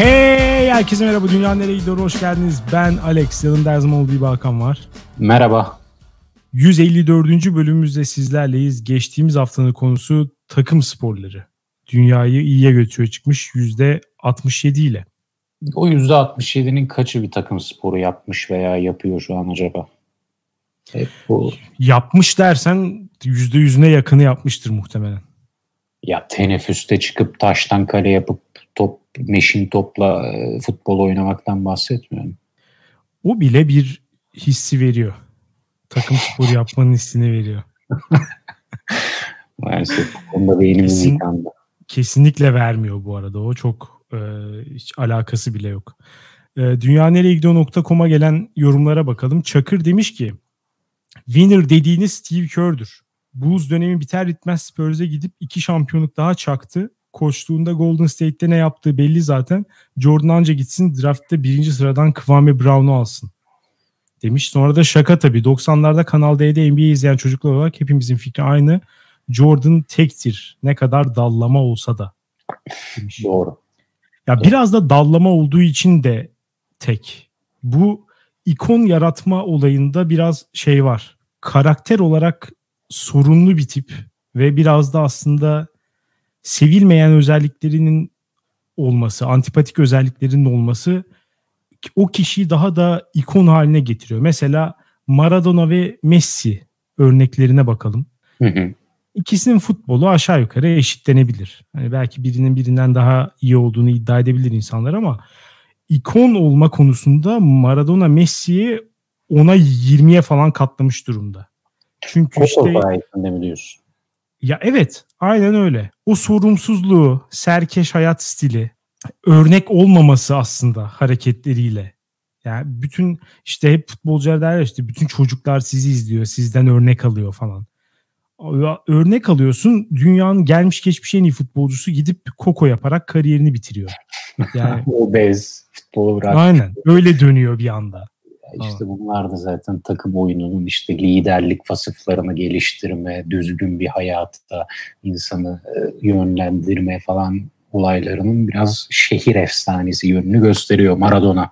Hey herkese merhaba Dünya Nereye Gidiyor hoş geldiniz. Ben Alex yanımda her zaman olduğu gibi Hakan var. Merhaba. 154. bölümümüzde sizlerleyiz. Geçtiğimiz haftanın konusu takım sporları. Dünyayı iyiye götürüyor çıkmış %67 ile. O %67'nin kaçı bir takım sporu yapmış veya yapıyor şu an acaba? Hep bu. Yapmış dersen %100'üne yakını yapmıştır muhtemelen. Ya teneffüste çıkıp taştan kale yapıp top meşin topla e, futbol oynamaktan bahsetmiyorum. O bile bir hissi veriyor. Takım spor yapmanın hissini veriyor. Maalesef bu konuda beynimiz Kesin, yıkandı. Kesinlikle vermiyor bu arada. O çok e, hiç alakası bile yok. E, dünyanereyegidiyor.com'a gelen yorumlara bakalım. Çakır demiş ki winner dediğiniz Steve Kerr'dür. Bulls dönemi biter bitmez Spurs'e gidip iki şampiyonluk daha çaktı. Koçluğunda Golden State'te ne yaptığı belli zaten. Jordan anca gitsin draftta birinci sıradan Kwame Brown'u alsın. Demiş. Sonra da şaka tabii. 90'larda Kanal D'de NBA izleyen çocuklar olarak hepimizin fikri aynı. Jordan tektir. Ne kadar dallama olsa da. Demiş. Doğru. Ya Doğru. biraz da dallama olduğu için de tek. Bu ikon yaratma olayında biraz şey var. Karakter olarak sorunlu bir tip ve biraz da aslında sevilmeyen özelliklerinin olması, antipatik özelliklerinin olması o kişiyi daha da ikon haline getiriyor. Mesela Maradona ve Messi örneklerine bakalım. Hı hı. İkisinin futbolu aşağı yukarı eşitlenebilir. Yani belki birinin birinden daha iyi olduğunu iddia edebilir insanlar ama ikon olma konusunda Maradona Messi'yi ona 20'ye falan katlamış durumda. Çünkü Koko işte sayesinde mi diyorsun? Ya evet aynen öyle. O sorumsuzluğu, serkeş hayat stili, örnek olmaması aslında hareketleriyle. Yani bütün işte hep futbolcular derler işte bütün çocuklar sizi izliyor, sizden örnek alıyor falan. Örnek alıyorsun dünyanın gelmiş geçmiş en iyi futbolcusu gidip koko yaparak kariyerini bitiriyor. Yani obez futbolu bırak. Aynen öyle dönüyor bir anda. İşte bunlar da zaten takım oyununun işte liderlik vasıflarını geliştirme, düzgün bir hayatta insanı e, yönlendirme falan olaylarının biraz şehir efsanesi yönünü gösteriyor Maradona.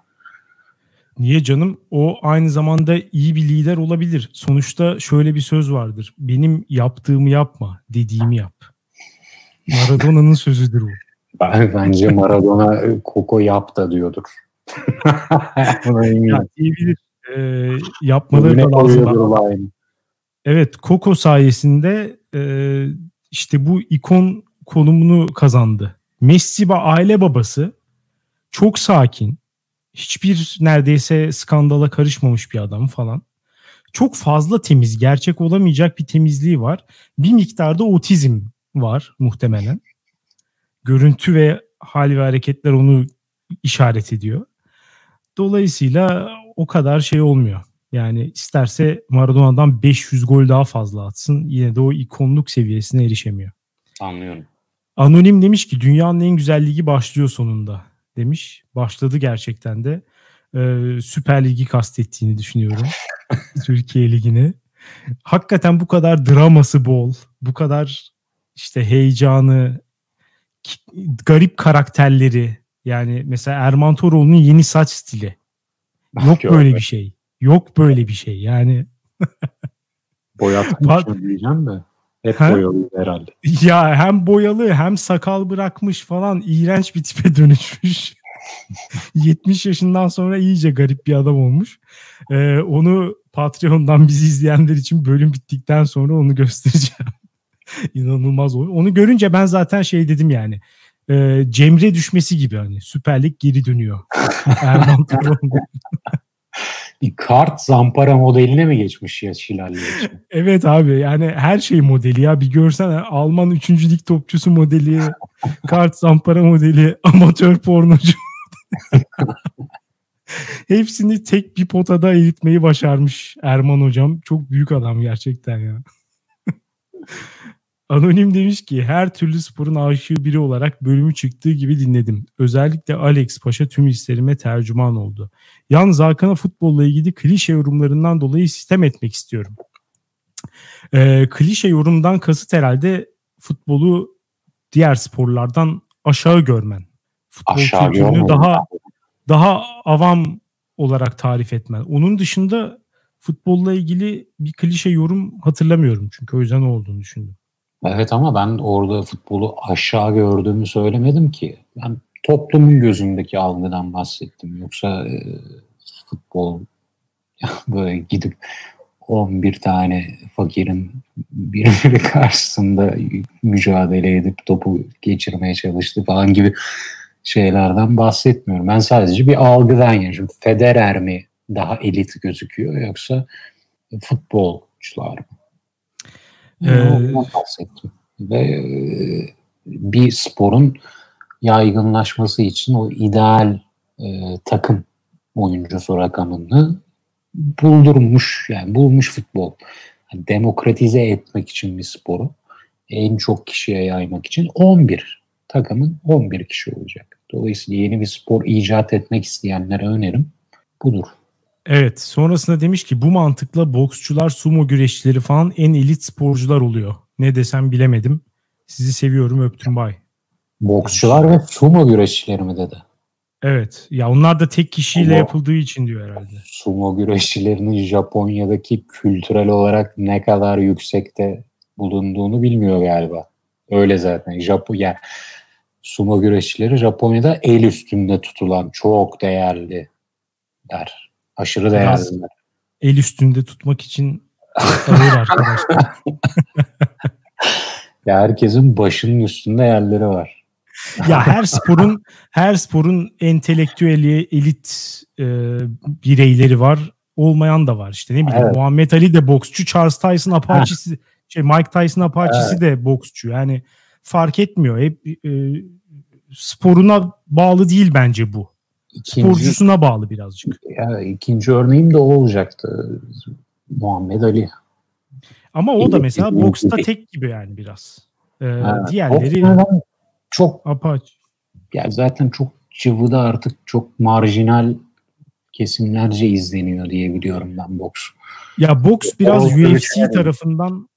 Niye canım? O aynı zamanda iyi bir lider olabilir. Sonuçta şöyle bir söz vardır. Benim yaptığımı yapma, dediğimi yap. Maradona'nın sözüdür bu. Bence Maradona Koko yap da diyordur. Buna eminim. diyebilir. Ee, yapmaları da lazım. Evet Koko sayesinde e, işte bu ikon konumunu kazandı. Messi aile babası çok sakin. Hiçbir neredeyse skandala karışmamış bir adam falan. Çok fazla temiz, gerçek olamayacak bir temizliği var. Bir miktarda otizm var muhtemelen. Görüntü ve hal ve hareketler onu işaret ediyor. Dolayısıyla o kadar şey olmuyor. Yani isterse Maradona'dan 500 gol daha fazla atsın yine de o ikonluk seviyesine erişemiyor. Anlıyorum. Anonim demiş ki dünyanın en güzel ligi başlıyor sonunda demiş. Başladı gerçekten de. Ee, Süper Ligi kastettiğini düşünüyorum. Türkiye Ligi'ni. Hakikaten bu kadar draması bol, bu kadar işte heyecanı, garip karakterleri, yani mesela Erman Toroğlu'nun yeni saç stili. Yok böyle bir şey. Yok böyle bir şey. Yani boyatmış diyeceğim de. Hep hem, boyalı herhalde. Ya hem boyalı hem sakal bırakmış falan iğrenç bir tipe dönüşmüş. 70 yaşından sonra iyice garip bir adam olmuş. Ee, onu Patreon'dan bizi izleyenler için bölüm bittikten sonra onu göstereceğim. İnanılmaz o. Onu görünce ben zaten şey dedim yani e, Cemre düşmesi gibi hani Süper Lig geri dönüyor. Erman kart zampara modeline mi geçmiş ya Şilalli? evet abi yani her şey modeli ya bir görsen Alman 3. lig topçusu modeli, kart zampara modeli, amatör pornocu. Hepsini tek bir potada eritmeyi başarmış Erman hocam. Çok büyük adam gerçekten ya. Anonim demiş ki her türlü sporun aşığı biri olarak bölümü çıktığı gibi dinledim. Özellikle Alex Paşa tüm hislerime tercüman oldu. Yalnız Hakan'a futbolla ilgili klişe yorumlarından dolayı sistem etmek istiyorum. Ee, klişe yorumdan kasıt herhalde futbolu diğer sporlardan aşağı görmen. futbol Aşağı kültürünü daha daha avam olarak tarif etmen. Onun dışında futbolla ilgili bir klişe yorum hatırlamıyorum çünkü o yüzden olduğunu düşündüm. Evet ama ben orada futbolu aşağı gördüğümü söylemedim ki. Ben toplumun gözündeki algıdan bahsettim. Yoksa e, futbol böyle gidip 11 tane fakirin birbiri karşısında mücadele edip topu geçirmeye çalıştı falan gibi şeylerden bahsetmiyorum. Ben sadece bir algıdan yaşıyorum. Federer mi daha elit gözüküyor yoksa futbolcular mı? Ee, bahsettim. Ve e, bir sporun yaygınlaşması için o ideal e, takım oyuncusu rakamını buldurmuş yani bulmuş futbol. Yani demokratize etmek için bir sporu en çok kişiye yaymak için 11 takımın 11 kişi olacak. Dolayısıyla yeni bir spor icat etmek isteyenlere önerim budur. Evet sonrasında demiş ki bu mantıkla boksçular, sumo güreşçileri falan en elit sporcular oluyor. Ne desem bilemedim. Sizi seviyorum öptüm bay. Boksçular ve sumo güreşçileri mi dedi? Evet. Ya onlar da tek kişiyle sumo, yapıldığı için diyor herhalde. Sumo güreşçilerinin Japonya'daki kültürel olarak ne kadar yüksekte bulunduğunu bilmiyor galiba. Öyle zaten. Japonya sumo güreşçileri Japonya'da el üstünde tutulan çok değerli der. Aşırı değerliler. El üstünde tutmak için ağır arkadaşlar. ya herkesin başının üstünde yerleri var. ya her sporun her sporun entelektüeli, elit e, bireyleri var. Olmayan da var işte ne bileyim. Evet. Muhammed Ali de boksçu, Charles Tyson apaçisi, şey Mike Tyson apaçisi evet. de boksçu. Yani fark etmiyor. Hep e, sporuna bağlı değil bence bu. İkinci, Sporcusuna bağlı birazcık. Ya, ikinci örneğim de o olacaktı. Muhammed Ali. Ama o da mesela boksta tek gibi yani biraz. Ee, ha, diğerleri çok apaç. Ya zaten çok cıvıda artık çok marjinal kesimlerce izleniyor diye biliyorum ben boks. Ya boks biraz o, UFC yani. tarafından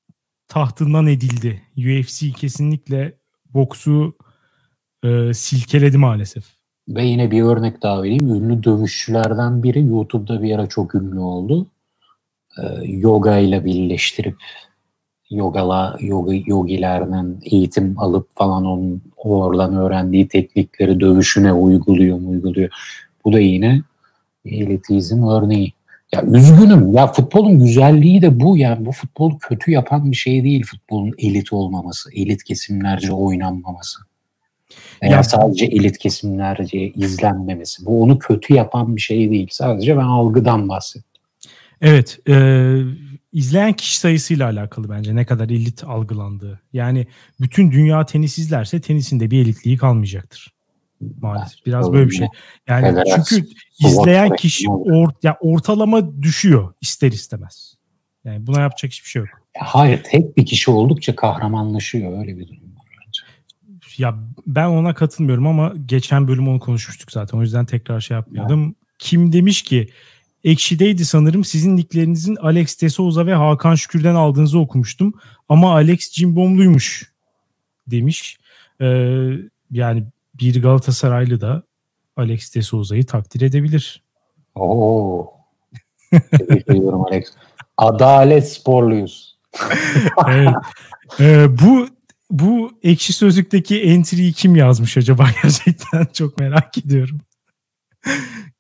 tahtından edildi. UFC kesinlikle boksu e, silkeledi maalesef. Ve yine bir örnek daha vereyim. Ünlü dövüşçülerden biri YouTube'da bir ara çok ünlü oldu. Ee, yoga ile birleştirip yogala, yoga, yogilerden eğitim alıp falan onun oradan öğrendiği teknikleri dövüşüne uyguluyor mu uyguluyor. Bu da yine elitizm örneği. Ya üzgünüm. Ya futbolun güzelliği de bu. Yani bu futbol kötü yapan bir şey değil. Futbolun elit olmaması, elit kesimlerce oynanmaması. Veya ya, sadece elit kesimlerce izlenmemesi. Bu onu kötü yapan bir şey değil. Sadece ben algıdan bahsettim. Evet. E, izleyen kişi sayısıyla alakalı bence ne kadar elit algılandığı. Yani bütün dünya tenis izlerse tenisin de bir elitliği kalmayacaktır. Maalesef biraz böyle bir şey. Yani çünkü izleyen kişi or, ya ortalama düşüyor ister istemez. Yani buna yapacak hiçbir şey yok. Hayır tek bir kişi oldukça kahramanlaşıyor öyle bir durum ya ben ona katılmıyorum ama geçen bölüm onu konuşmuştuk zaten. O yüzden tekrar şey yapmayalım. Ya. Kim demiş ki Ekşi'deydi sanırım sizin nicklerinizin Alex de ve Hakan Şükür'den aldığınızı okumuştum. Ama Alex Cimbomluymuş demiş. Ee, yani bir Galatasaraylı da Alex de takdir edebilir. Oo. Tebrik ediyorum Alex. Adalet sporluyuz. evet. Ee, bu bu ekşi sözlükteki entry'yi kim yazmış acaba gerçekten çok merak ediyorum.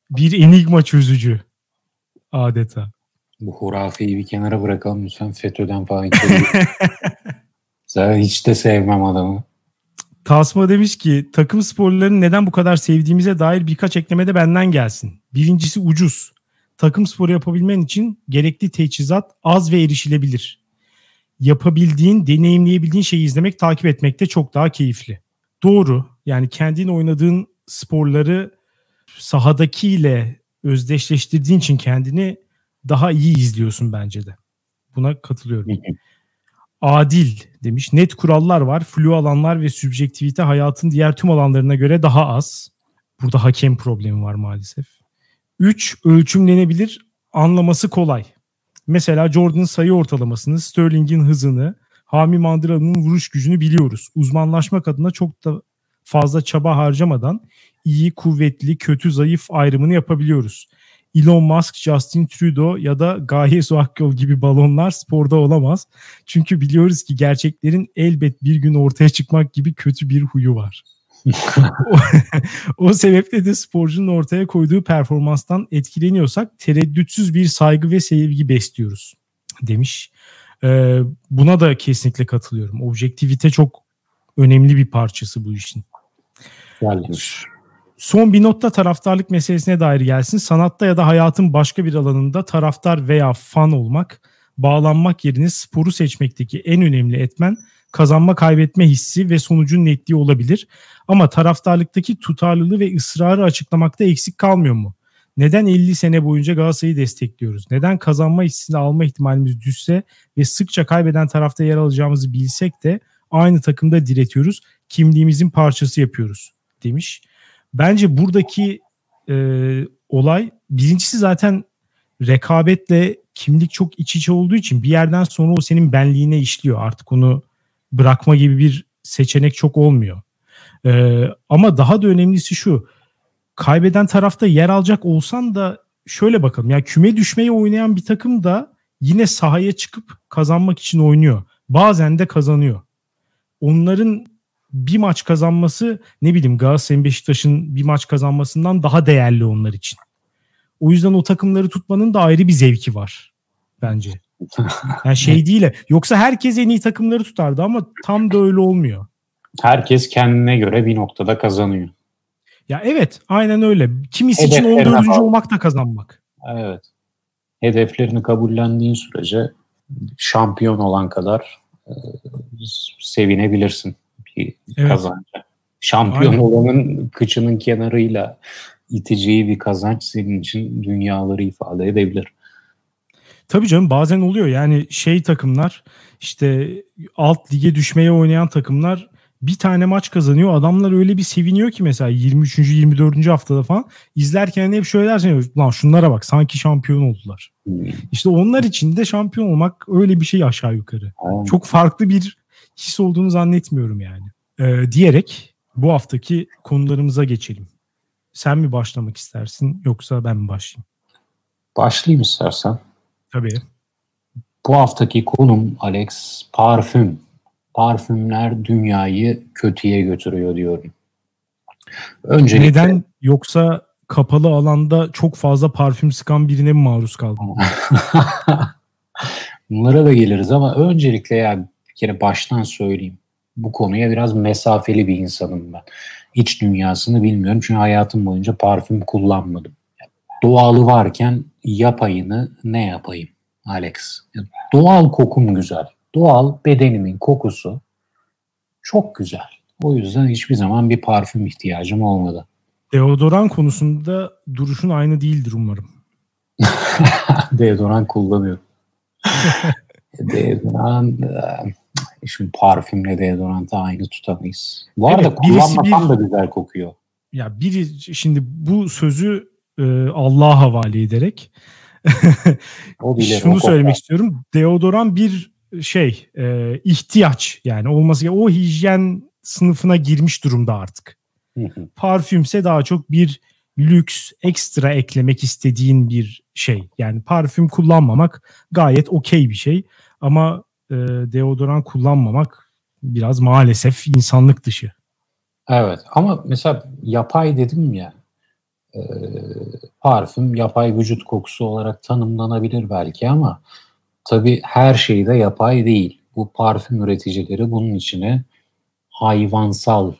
bir enigma çözücü adeta. Bu hurafeyi bir kenara bırakalım lütfen FETÖ'den falan. Zaten hiç de sevmem adamı. Tasma demiş ki takım sporlarını neden bu kadar sevdiğimize dair birkaç ekleme de benden gelsin. Birincisi ucuz. Takım sporu yapabilmen için gerekli teçhizat az ve erişilebilir yapabildiğin, deneyimleyebildiğin şeyi izlemek, takip etmek de çok daha keyifli. Doğru. Yani kendin oynadığın sporları sahadakiyle özdeşleştirdiğin için kendini daha iyi izliyorsun bence de. Buna katılıyorum. Adil demiş. Net kurallar var. Flu alanlar ve sübjektivite hayatın diğer tüm alanlarına göre daha az. Burada hakem problemi var maalesef. 3. Ölçümlenebilir. Anlaması kolay. Mesela Jordan'ın sayı ortalamasını, Sterling'in hızını, Hami Mandra'nın vuruş gücünü biliyoruz. Uzmanlaşmak adına çok da fazla çaba harcamadan iyi, kuvvetli, kötü, zayıf ayrımını yapabiliyoruz. Elon Musk, Justin Trudeau ya da Gaye Su gibi balonlar sporda olamaz. Çünkü biliyoruz ki gerçeklerin elbet bir gün ortaya çıkmak gibi kötü bir huyu var. o, sebeple de sporcunun ortaya koyduğu performanstan etkileniyorsak tereddütsüz bir saygı ve sevgi besliyoruz demiş. Ee, buna da kesinlikle katılıyorum. Objektivite çok önemli bir parçası bu işin. Gelmiş. Son bir notta taraftarlık meselesine dair gelsin. Sanatta ya da hayatın başka bir alanında taraftar veya fan olmak, bağlanmak yerine sporu seçmekteki en önemli etmen kazanma kaybetme hissi ve sonucun netliği olabilir. Ama taraftarlıktaki tutarlılığı ve ısrarı açıklamakta eksik kalmıyor mu? Neden 50 sene boyunca Galatasaray'ı destekliyoruz? Neden kazanma hissini alma ihtimalimiz düşse ve sıkça kaybeden tarafta yer alacağımızı bilsek de aynı takımda diretiyoruz, kimliğimizin parçası yapıyoruz demiş. Bence buradaki e, olay birincisi zaten rekabetle kimlik çok iç içe olduğu için bir yerden sonra o senin benliğine işliyor. Artık onu bırakma gibi bir seçenek çok olmuyor. Ee, ama daha da önemlisi şu. Kaybeden tarafta yer alacak olsan da şöyle bakalım. Yani küme düşmeyi oynayan bir takım da yine sahaya çıkıp kazanmak için oynuyor. Bazen de kazanıyor. Onların bir maç kazanması ne bileyim Galatasaray'ın Beşiktaş'ın bir maç kazanmasından daha değerli onlar için. O yüzden o takımları tutmanın da ayrı bir zevki var bence. Yani şey değil. Yoksa herkes en iyi takımları tutardı ama tam da öyle olmuyor. Herkes kendine göre bir noktada kazanıyor. Ya evet aynen öyle. Kimisi için 14. olmak da kazanmak. Evet. Hedeflerini kabullendiğin sürece şampiyon olan kadar e, sevinebilirsin bir evet. kazanca. Şampiyon aynen. olanın kıçının kenarıyla iteceği bir kazanç senin için dünyaları ifade edebilir. Tabii canım bazen oluyor yani şey takımlar işte alt lige düşmeye oynayan takımlar bir tane maç kazanıyor. Adamlar öyle bir seviniyor ki mesela 23. 24. haftada falan izlerken hep şöyle dersin lan şunlara bak sanki şampiyon oldular. Hmm. İşte onlar için de şampiyon olmak öyle bir şey aşağı yukarı. Çok farklı bir his olduğunu zannetmiyorum yani. Ee, diyerek bu haftaki konularımıza geçelim. Sen mi başlamak istersin yoksa ben mi başlayayım? Başlayayım istersen. Tabii. Bu haftaki konum Alex parfüm. Parfümler dünyayı kötüye götürüyor diyorum. Öncelikle... Neden yoksa kapalı alanda çok fazla parfüm sıkan birine mi maruz kaldın? Bunlara da geliriz ama öncelikle yani bir kere baştan söyleyeyim. Bu konuya biraz mesafeli bir insanım ben. İç dünyasını bilmiyorum çünkü hayatım boyunca parfüm kullanmadım doğalı varken yapayını ne yapayım Alex? Doğal kokum güzel. Doğal bedenimin kokusu çok güzel. O yüzden hiçbir zaman bir parfüm ihtiyacım olmadı. Deodoran konusunda duruşun aynı değildir umarım. Deodoran kullanıyorum. deodoran e, şimdi parfümle deodorantı aynı tutamayız. Bu arada evet, kullanmasam bir, da güzel kokuyor. Ya biri şimdi bu sözü e, Allah'a havale ederek şunu söylemek istiyorum. Deodoran bir şey e, ihtiyaç yani olması o hijyen sınıfına girmiş durumda artık. Parfümse daha çok bir lüks, ekstra eklemek istediğin bir şey. Yani parfüm kullanmamak gayet okey bir şey. Ama e, deodoran kullanmamak biraz maalesef insanlık dışı. Evet ama mesela yapay dedim ya e, parfüm yapay vücut kokusu olarak tanımlanabilir belki ama tabii her şey de yapay değil. Bu parfüm üreticileri bunun içine hayvansal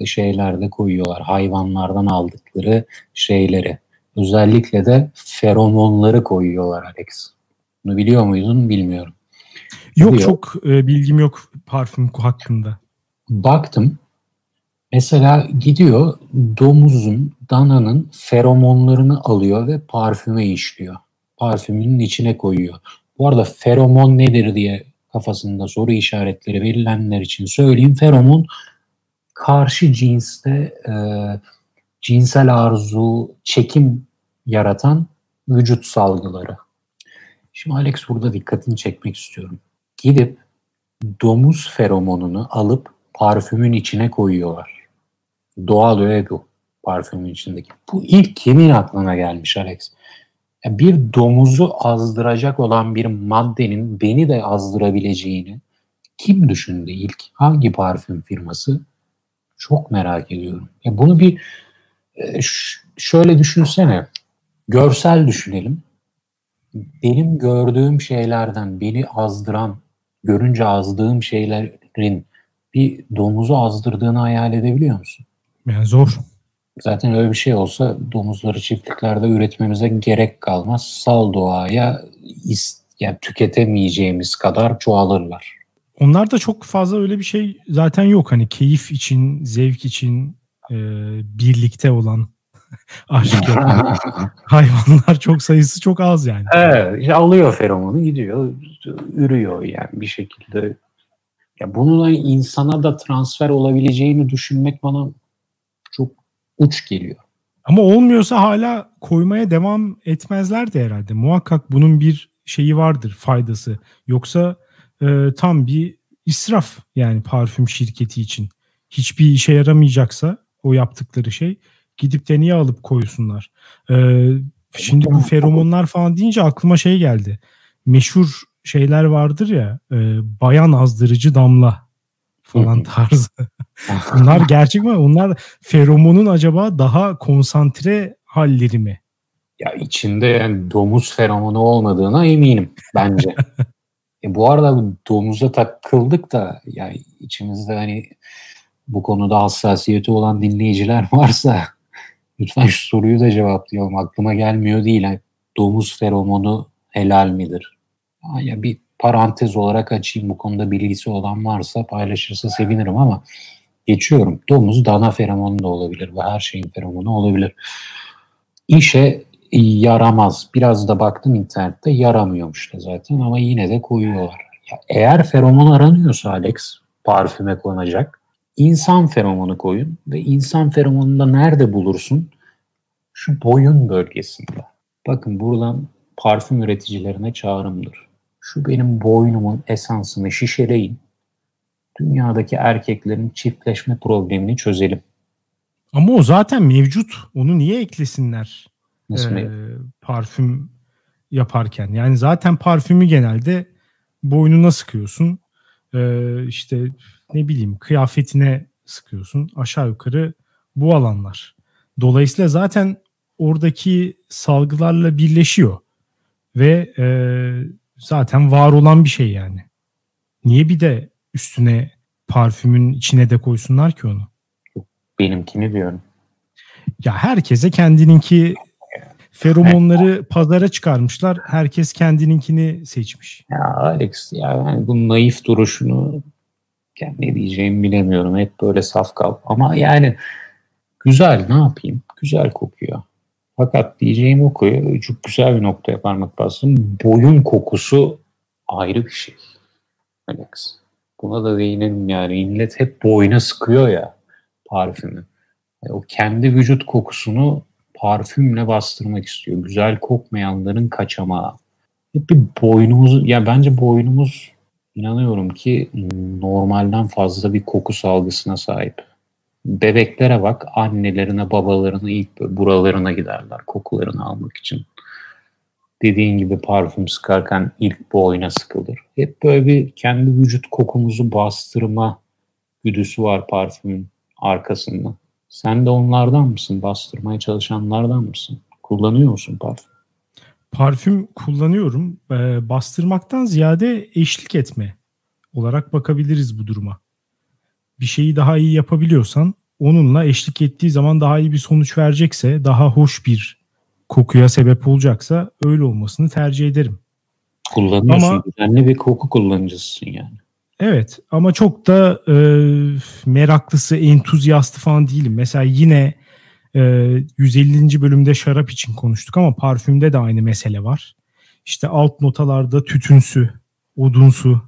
e, şeyler de koyuyorlar. Hayvanlardan aldıkları şeyleri. Özellikle de feromonları koyuyorlar Alex. Bunu biliyor muydun bilmiyorum. Yok Biliyor. çok e, bilgim yok parfüm hakkında. Baktım Mesela gidiyor domuzun, dananın feromonlarını alıyor ve parfüme işliyor. Parfümünün içine koyuyor. Bu arada feromon nedir diye kafasında soru işaretleri verilenler için söyleyeyim. Feromon karşı cinste e, cinsel arzu, çekim yaratan vücut salgıları. Şimdi Alex burada dikkatini çekmek istiyorum. Gidip domuz feromonunu alıp parfümün içine koyuyorlar Doğal öğe bu parfümün içindeki. Bu ilk kimin aklına gelmiş Alex? Yani bir domuzu azdıracak olan bir maddenin beni de azdırabileceğini kim düşündü ilk? Hangi parfüm firması? Çok merak ediyorum. Ya bunu bir e, şöyle düşünsene. Görsel düşünelim. Benim gördüğüm şeylerden beni azdıran, görünce azdığım şeylerin bir domuzu azdırdığını hayal edebiliyor musun? Yani zor. Zaten öyle bir şey olsa domuzları çiftliklerde üretmemize gerek kalmaz. Sal doğaya is, yani tüketemeyeceğimiz kadar çoğalırlar. Onlar da çok fazla öyle bir şey zaten yok. Hani keyif için, zevk için e, birlikte olan aşk yapan hayvanlar çok sayısı çok az yani. Evet, alıyor feromonu gidiyor, ürüyor yani bir şekilde. Ya bunun insana da transfer olabileceğini düşünmek bana uç geliyor. Ama olmuyorsa hala koymaya devam etmezler de herhalde. Muhakkak bunun bir şeyi vardır, faydası. Yoksa e, tam bir israf yani parfüm şirketi için. Hiçbir işe yaramayacaksa o yaptıkları şey gidip de niye alıp koysunlar. E, şimdi bu feromonlar falan deyince aklıma şey geldi. Meşhur şeyler vardır ya e, bayan azdırıcı damla falan tarzı. Bunlar gerçek mi? Onlar feromonun acaba daha konsantre halleri mi? Ya içinde yani domuz feromonu olmadığına eminim bence. e bu arada domuza takıldık da yani içimizde hani bu konuda hassasiyeti olan dinleyiciler varsa lütfen şu soruyu da cevaplayalım. Aklıma gelmiyor değil. Yani domuz feromonu helal midir? Ya bir parantez olarak açayım bu konuda bilgisi olan varsa paylaşırsa sevinirim ama geçiyorum. Domuz dana feromonu da olabilir ve her şeyin feromonu olabilir. İşe yaramaz. Biraz da baktım internette yaramıyormuş da zaten ama yine de koyuyorlar. Ya eğer feromon aranıyorsa Alex parfüme konacak insan feromonu koyun ve insan feromonunu da nerede bulursun? Şu boyun bölgesinde. Bakın buradan parfüm üreticilerine çağrımdır şu benim boynumun esansını şişeleyin. Dünyadaki erkeklerin çiftleşme problemini çözelim. Ama o zaten mevcut. Onu niye eklesinler? Nasıl ee, parfüm yaparken. Yani zaten parfümü genelde boynuna sıkıyorsun. Ee, işte ne bileyim kıyafetine sıkıyorsun. Aşağı yukarı bu alanlar. Dolayısıyla zaten oradaki salgılarla birleşiyor. Ve e, zaten var olan bir şey yani. Niye bir de üstüne parfümün içine de koysunlar ki onu? Benimkini diyorum. Ya herkese kendininki feromonları pazara çıkarmışlar. Herkes kendininkini seçmiş. Ya Alex ya yani bu naif duruşunu yani ne diyeceğimi bilemiyorum. Hep böyle saf kal. Ama yani güzel ne yapayım? Güzel kokuyor. Fakat diyeceğim o ki çok güzel bir noktaya parmak bastım. Boyun kokusu ayrı bir şey. Alex. Buna da değinelim yani. Millet hep boyuna sıkıyor ya parfümü. Yani o kendi vücut kokusunu parfümle bastırmak istiyor. Güzel kokmayanların kaçamağı. Hep bir boynumuz, ya bence boynumuz inanıyorum ki normalden fazla bir koku salgısına sahip bebeklere bak annelerine babalarına ilk buralarına giderler kokularını almak için. Dediğin gibi parfüm sıkarken ilk boyuna sıkılır. Hep böyle bir kendi vücut kokumuzu bastırma güdüsü var parfümün arkasında. Sen de onlardan mısın? Bastırmaya çalışanlardan mısın? Kullanıyor musun parfüm? Parfüm kullanıyorum. Ee, bastırmaktan ziyade eşlik etme olarak bakabiliriz bu duruma bir şeyi daha iyi yapabiliyorsan onunla eşlik ettiği zaman daha iyi bir sonuç verecekse, daha hoş bir kokuya sebep olacaksa öyle olmasını tercih ederim. Kullanıyorsun. Ama, düzenli bir koku kullanıcısın yani. Evet ama çok da e, meraklısı, entuzyastı falan değilim. Mesela yine e, 150. bölümde şarap için konuştuk ama parfümde de aynı mesele var. İşte alt notalarda tütünsü, odunsu,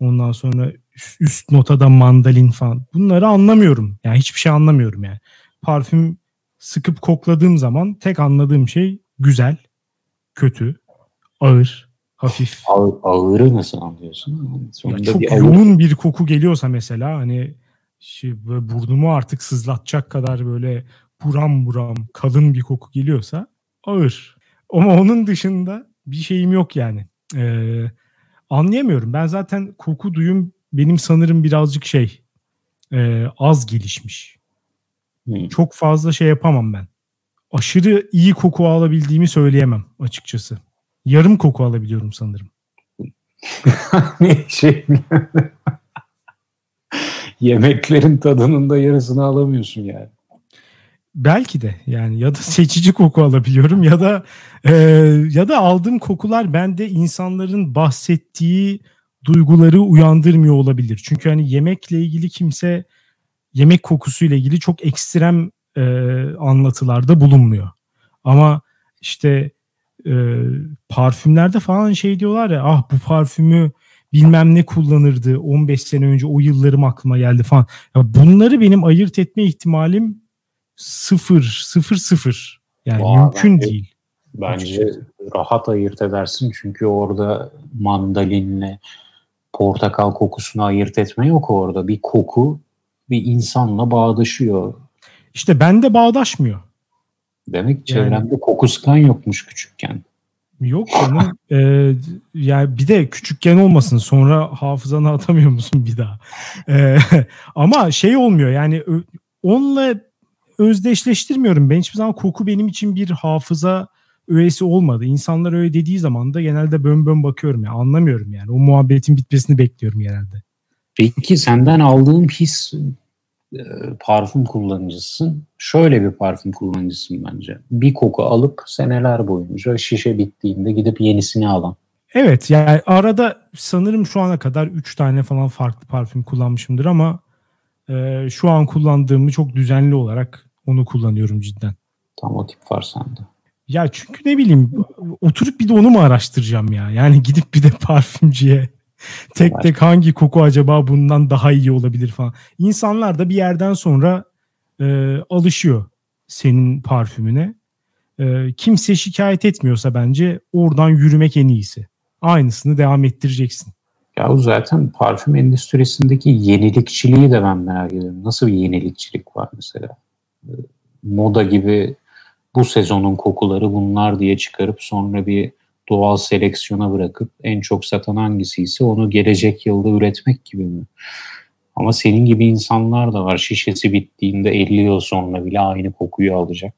ondan sonra üst notada mandalin falan. Bunları anlamıyorum. Yani hiçbir şey anlamıyorum yani. Parfüm sıkıp kokladığım zaman tek anladığım şey güzel, kötü, ağır, hafif. Ağır, ağırı nasıl anlıyorsun? Ya çok bir yoğun bir koku geliyorsa mesela hani şey, burnumu artık sızlatacak kadar böyle buram buram kalın bir koku geliyorsa ağır. Ama onun dışında bir şeyim yok yani. Ee, anlayamıyorum. Ben zaten koku duyum benim sanırım birazcık şey e, az gelişmiş. Hmm. Çok fazla şey yapamam ben. Aşırı iyi koku alabildiğimi söyleyemem açıkçası. Yarım koku alabiliyorum sanırım. ne şey Yemeklerin tadının da yarısını alamıyorsun yani. Belki de yani ya da seçici koku alabiliyorum ya da e, ya da aldığım kokular bende insanların bahsettiği duyguları uyandırmıyor olabilir. Çünkü hani yemekle ilgili kimse yemek kokusuyla ilgili çok ekstrem e, anlatılarda bulunmuyor. Ama işte e, parfümlerde falan şey diyorlar ya ah bu parfümü bilmem ne kullanırdı 15 sene önce o yıllarım aklıma geldi falan. Ya bunları benim ayırt etme ihtimalim sıfır sıfır sıfır yani Vay, mümkün bence, değil. Bence açıkçası. rahat ayırt edersin çünkü orada mandalinle portakal kokusunu ayırt etme yok orada. Bir koku bir insanla bağdaşıyor. İşte bende bağdaşmıyor. Demek çevremde yani, koku sıkan yokmuş küçükken. Yok canım. ee, yani bir de küçükken olmasın sonra hafızana atamıyor musun bir daha? Ee, ama şey olmuyor yani onunla özdeşleştirmiyorum. Ben hiçbir zaman koku benim için bir hafıza öğesi olmadı. İnsanlar öyle dediği zaman da genelde bön bön bakıyorum. Yani anlamıyorum yani. O muhabbetin bitmesini bekliyorum genelde. Peki senden aldığım his e, parfüm kullanıcısın. Şöyle bir parfüm kullanıcısın bence. Bir koku alıp seneler boyunca şişe bittiğinde gidip yenisini alan. Evet yani arada sanırım şu ana kadar 3 tane falan farklı parfüm kullanmışımdır ama e, şu an kullandığımı çok düzenli olarak onu kullanıyorum cidden. Tam o tip var sende. Ya çünkü ne bileyim oturup bir de onu mu araştıracağım ya? Yani gidip bir de parfümcüye tek tek hangi koku acaba bundan daha iyi olabilir falan. İnsanlar da bir yerden sonra e, alışıyor senin parfümüne. E, kimse şikayet etmiyorsa bence oradan yürümek en iyisi. Aynısını devam ettireceksin. Ya zaten parfüm endüstrisindeki yenilikçiliği de ben merak ediyorum. Nasıl bir yenilikçilik var mesela? E, moda gibi bu sezonun kokuları bunlar diye çıkarıp sonra bir doğal seleksiyona bırakıp en çok satan hangisi ise onu gelecek yılda üretmek gibi mi? Ama senin gibi insanlar da var. Şişesi bittiğinde 50 yıl sonra bile aynı kokuyu alacak.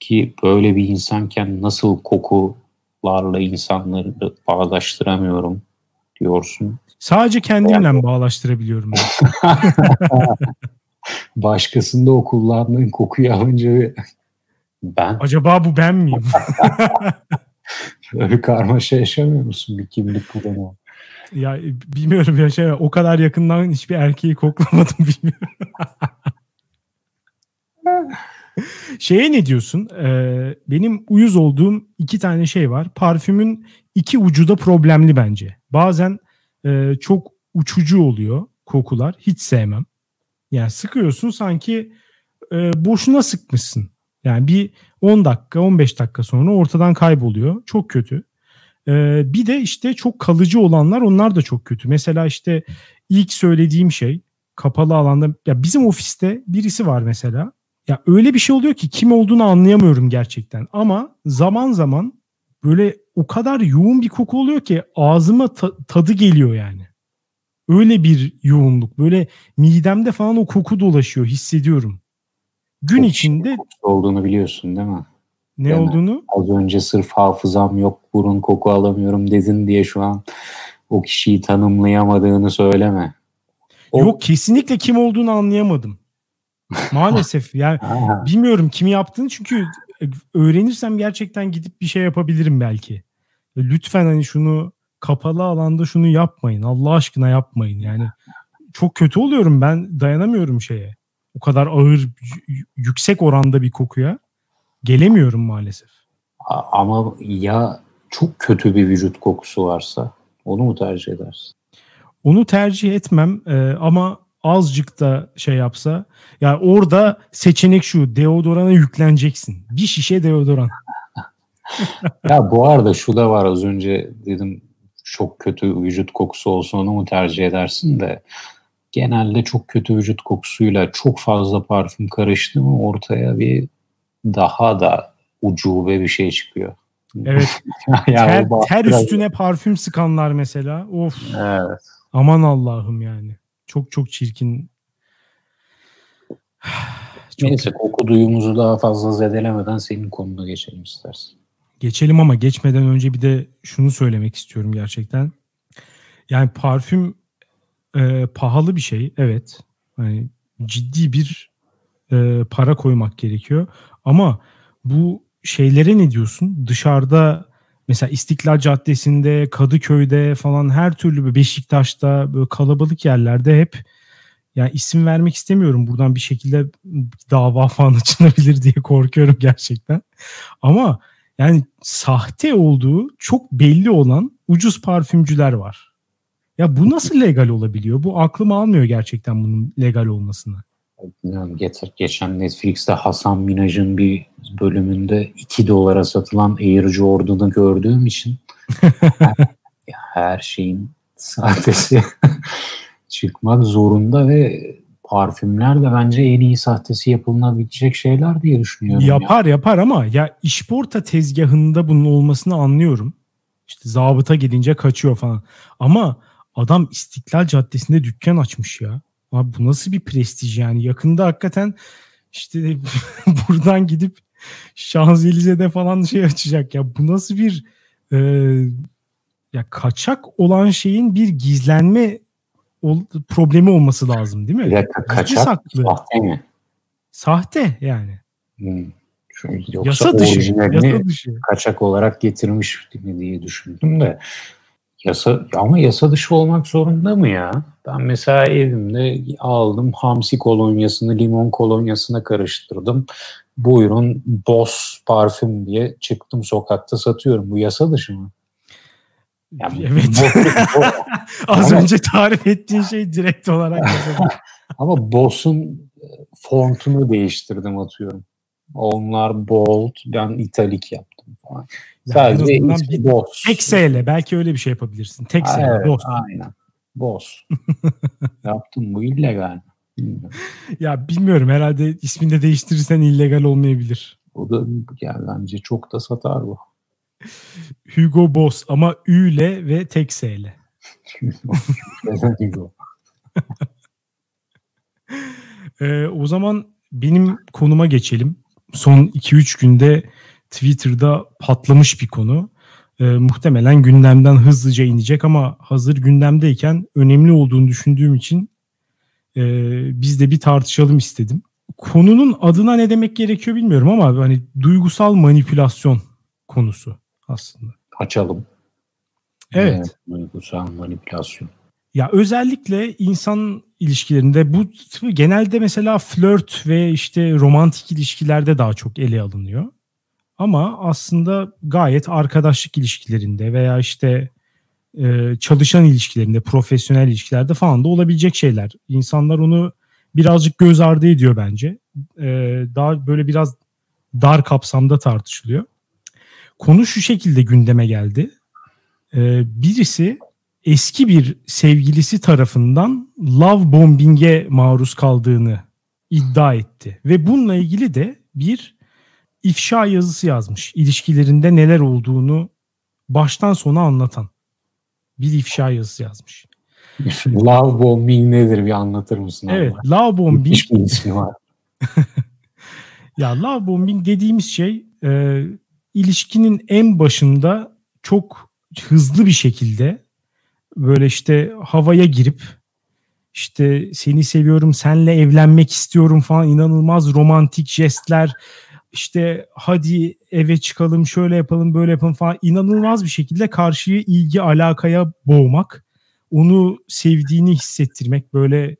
Ki böyle bir insanken nasıl kokularla insanları bağdaştıramıyorum diyorsun. Sadece kendimle yani... bağlaştırabiliyorum. Başkasında o kullandığın kokuyu alınca ben. Acaba bu ben miyim? Böyle karmaşa yaşamıyor musun bir kimlik kullanıyor? Ya bilmiyorum ya şey o kadar yakından hiçbir erkeği koklamadım bilmiyorum. Şeye ne diyorsun? Ee, benim uyuz olduğum iki tane şey var. Parfümün iki ucu da problemli bence. Bazen e, çok uçucu oluyor kokular. Hiç sevmem. Yani sıkıyorsun sanki e, boşuna sıkmışsın. Yani bir 10 dakika 15 dakika sonra ortadan kayboluyor. Çok kötü. Ee, bir de işte çok kalıcı olanlar onlar da çok kötü. Mesela işte ilk söylediğim şey kapalı alanda ya bizim ofiste birisi var mesela. Ya öyle bir şey oluyor ki kim olduğunu anlayamıyorum gerçekten. Ama zaman zaman böyle o kadar yoğun bir koku oluyor ki ağzıma ta- tadı geliyor yani. Öyle bir yoğunluk. Böyle midemde falan o koku dolaşıyor hissediyorum gün Çok içinde olduğunu biliyorsun değil mi? Ne yani olduğunu? Az önce sırf hafızam yok, burun koku alamıyorum dedin diye şu an o kişiyi tanımlayamadığını söyleme. O... Yok kesinlikle kim olduğunu anlayamadım. Maalesef yani bilmiyorum kimi yaptığını çünkü öğrenirsem gerçekten gidip bir şey yapabilirim belki. Lütfen hani şunu kapalı alanda şunu yapmayın. Allah aşkına yapmayın. Yani çok kötü oluyorum ben dayanamıyorum şeye o kadar ağır yüksek oranda bir kokuya gelemiyorum maalesef. Ama ya çok kötü bir vücut kokusu varsa onu mu tercih edersin? Onu tercih etmem ee, ama azıcık da şey yapsa ya yani orada seçenek şu deodorana yükleneceksin. Bir şişe deodoran. ya bu arada şu da var az önce dedim çok kötü vücut kokusu olsa onu mu tercih edersin de genelde çok kötü vücut kokusuyla çok fazla parfüm karıştı mı ortaya bir daha da ucube bir şey çıkıyor. Evet. yani ter, ter üstüne parfüm sıkanlar mesela. Of. Evet. Aman Allah'ım yani. Çok çok çirkin. Çok Neyse koku duyumuzu daha fazla zedelemeden senin konuna geçelim istersen. Geçelim ama geçmeden önce bir de şunu söylemek istiyorum gerçekten. Yani parfüm e, pahalı bir şey evet. Hani ciddi bir e, para koymak gerekiyor. Ama bu şeylere ne diyorsun? Dışarıda mesela İstiklal Caddesi'nde, Kadıköy'de falan her türlü Beşiktaş'ta böyle kalabalık yerlerde hep yani isim vermek istemiyorum. Buradan bir şekilde dava falan açılabilir diye korkuyorum gerçekten. Ama yani sahte olduğu çok belli olan ucuz parfümcüler var. Ya bu nasıl legal olabiliyor? Bu aklım almıyor gerçekten bunun legal olmasını. Bilmiyorum, getir. Geçen Netflix'te Hasan Minaj'ın bir bölümünde 2 dolara satılan Air Jordan'ı gördüğüm için her, her şeyin sahtesi çıkmak zorunda ve parfümler de bence en iyi sahtesi yapılabilecek şeyler diye düşünüyorum. Yapar ya. yapar ama ya işporta tezgahında bunun olmasını anlıyorum. İşte zabıta gidince kaçıyor falan. Ama adam İstiklal Caddesi'nde dükkan açmış ya. Abi bu nasıl bir prestij yani? Yakında hakikaten işte buradan gidip Şanzelize'de falan şey açacak ya. Bu nasıl bir e, ya kaçak olan şeyin bir gizlenme ol, problemi olması lazım değil mi? Dakika kaçak saklı. sahte mi? Sahte yani. Hmm. Yoksa yasa dışı, yasa dışı. kaçak olarak getirmiş mi diye düşündüm de yasa ama yasa dışı olmak zorunda mı ya? Ben mesela evimde aldım hamsi kolonyasını limon kolonyasına karıştırdım. Buyurun Boss parfüm diye çıktım sokakta satıyorum. Bu yasa dışı mı? Yani evet. Bu, bu, Az ama, önce tarif ettiğin şey direkt olarak Ama Boss'un e, fontunu değiştirdim atıyorum. Onlar bold, ben italik yaptım falan. Yani Sadece ismi Boss. Tek S belki öyle bir şey yapabilirsin. Tek S evet, Boss. Aynen. Boss. Yaptım bu illegal. Bilmiyorum. Ya bilmiyorum herhalde ismini de değiştirirsen illegal olmayabilir. O da yani bence çok da satar bu. Hugo Boss ama Ü ile ve tek S ile. Hugo. ee, o zaman benim konuma geçelim. Son 2-3 günde Twitter'da patlamış bir konu. Ee, muhtemelen gündemden hızlıca inecek ama hazır gündemdeyken önemli olduğunu düşündüğüm için e, biz de bir tartışalım istedim. Konunun adına ne demek gerekiyor bilmiyorum ama hani duygusal manipülasyon konusu aslında. Açalım. Evet. Ee, duygusal manipülasyon. Ya özellikle insan ilişkilerinde bu genelde mesela flört ve işte romantik ilişkilerde daha çok ele alınıyor. Ama aslında gayet arkadaşlık ilişkilerinde veya işte e, çalışan ilişkilerinde, profesyonel ilişkilerde falan da olabilecek şeyler. İnsanlar onu birazcık göz ardı ediyor bence. E, daha böyle biraz dar kapsamda tartışılıyor. Konu şu şekilde gündeme geldi. E, birisi eski bir sevgilisi tarafından love bombing'e maruz kaldığını iddia etti. Ve bununla ilgili de bir ifşa yazısı yazmış. İlişkilerinde neler olduğunu baştan sona anlatan bir ifşa yazısı yazmış. love bombing nedir bir anlatır mısın? Evet, Allah? love bombing. Hiçbir ismi var. ya love bombing dediğimiz şey e, ilişkinin en başında çok hızlı bir şekilde böyle işte havaya girip işte seni seviyorum, senle evlenmek istiyorum falan inanılmaz romantik jestler işte hadi eve çıkalım şöyle yapalım böyle yapalım falan inanılmaz bir şekilde karşıyı ilgi alakaya boğmak onu sevdiğini hissettirmek böyle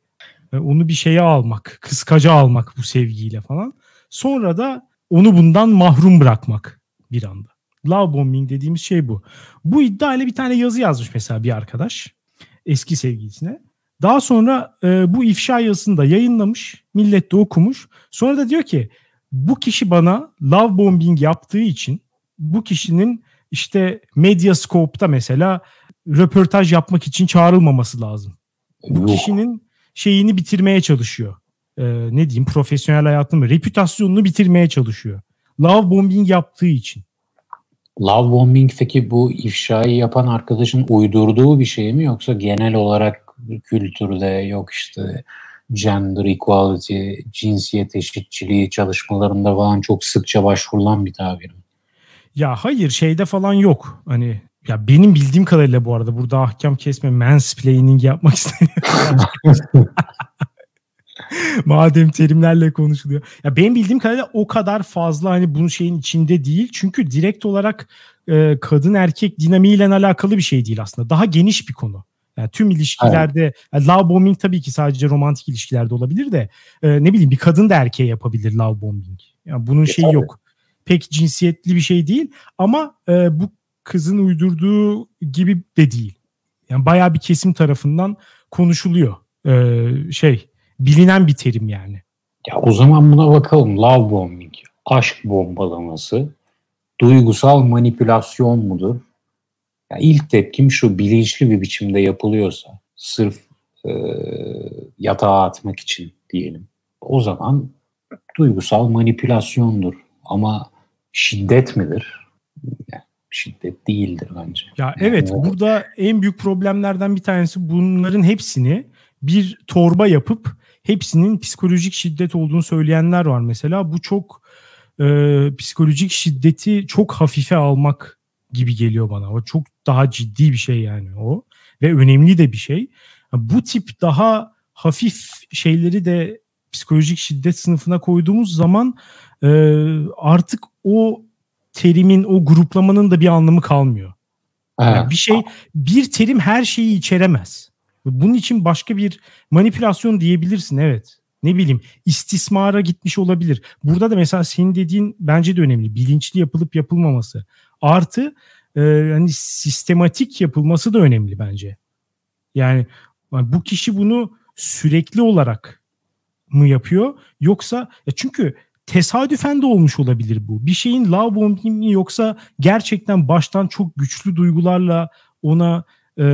e, onu bir şeye almak kıskaca almak bu sevgiyle falan sonra da onu bundan mahrum bırakmak bir anda. Love bombing dediğimiz şey bu. Bu iddia bir tane yazı yazmış mesela bir arkadaş eski sevgilisine. Daha sonra e, bu ifşa yazısını da yayınlamış. Millet de okumuş. Sonra da diyor ki bu kişi bana love bombing yaptığı için bu kişinin işte Medyascope'da mesela röportaj yapmak için çağrılmaması lazım. Bu kişinin şeyini bitirmeye çalışıyor. Ee, ne diyeyim profesyonel hayatını, reputasyonunu bitirmeye çalışıyor. Love bombing yaptığı için. Love bombing peki bu ifşayı yapan arkadaşın uydurduğu bir şey mi yoksa genel olarak kültürde yok işte gender equality, cinsiyet eşitçiliği çalışmalarında falan çok sıkça başvurulan bir tabir? Ya hayır şeyde falan yok. Hani ya benim bildiğim kadarıyla bu arada burada ahkam kesme mansplaining yapmak istemiyorum. Madem terimlerle konuşuluyor. Ya benim bildiğim kadarıyla o kadar fazla hani bunun şeyin içinde değil. Çünkü direkt olarak e, kadın erkek dinamiğiyle alakalı bir şey değil aslında. Daha geniş bir konu. Yani tüm ilişkilerde evet. yani love bombing tabii ki sadece romantik ilişkilerde olabilir de e, ne bileyim bir kadın da erkeğe yapabilir love bombing. Yani bunun e, şeyi tabii. yok. Pek cinsiyetli bir şey değil ama e, bu kızın uydurduğu gibi de değil. Yani bayağı bir kesim tarafından konuşuluyor. E, şey bilinen bir terim yani. Ya o zaman buna bakalım. Love bombing, aşk bombalaması, duygusal manipülasyon mudur? Ya ilk tepkim şu bilinçli bir biçimde yapılıyorsa sırf e, yatağa atmak için diyelim. O zaman duygusal manipülasyondur. Ama şiddet midir? Yani şiddet değildir bence. Ya evet yani, burada en büyük problemlerden bir tanesi bunların hepsini bir torba yapıp hepsinin psikolojik şiddet olduğunu söyleyenler var mesela. Bu çok e, psikolojik şiddeti çok hafife almak gibi geliyor bana. O çok daha ciddi bir şey yani o ve önemli de bir şey. Bu tip daha hafif şeyleri de psikolojik şiddet sınıfına koyduğumuz zaman e, artık o terimin, o gruplamanın da bir anlamı kalmıyor. Yani bir şey, bir terim her şeyi içeremez. Bunun için başka bir manipülasyon diyebilirsin evet. Ne bileyim istismara gitmiş olabilir. Burada da mesela senin dediğin bence de önemli. Bilinçli yapılıp yapılmaması. Artı e, hani sistematik yapılması da önemli bence. Yani bu kişi bunu sürekli olarak mı yapıyor yoksa ya çünkü tesadüfen de olmuş olabilir bu. Bir şeyin love bombing mi yoksa gerçekten baştan çok güçlü duygularla ona e,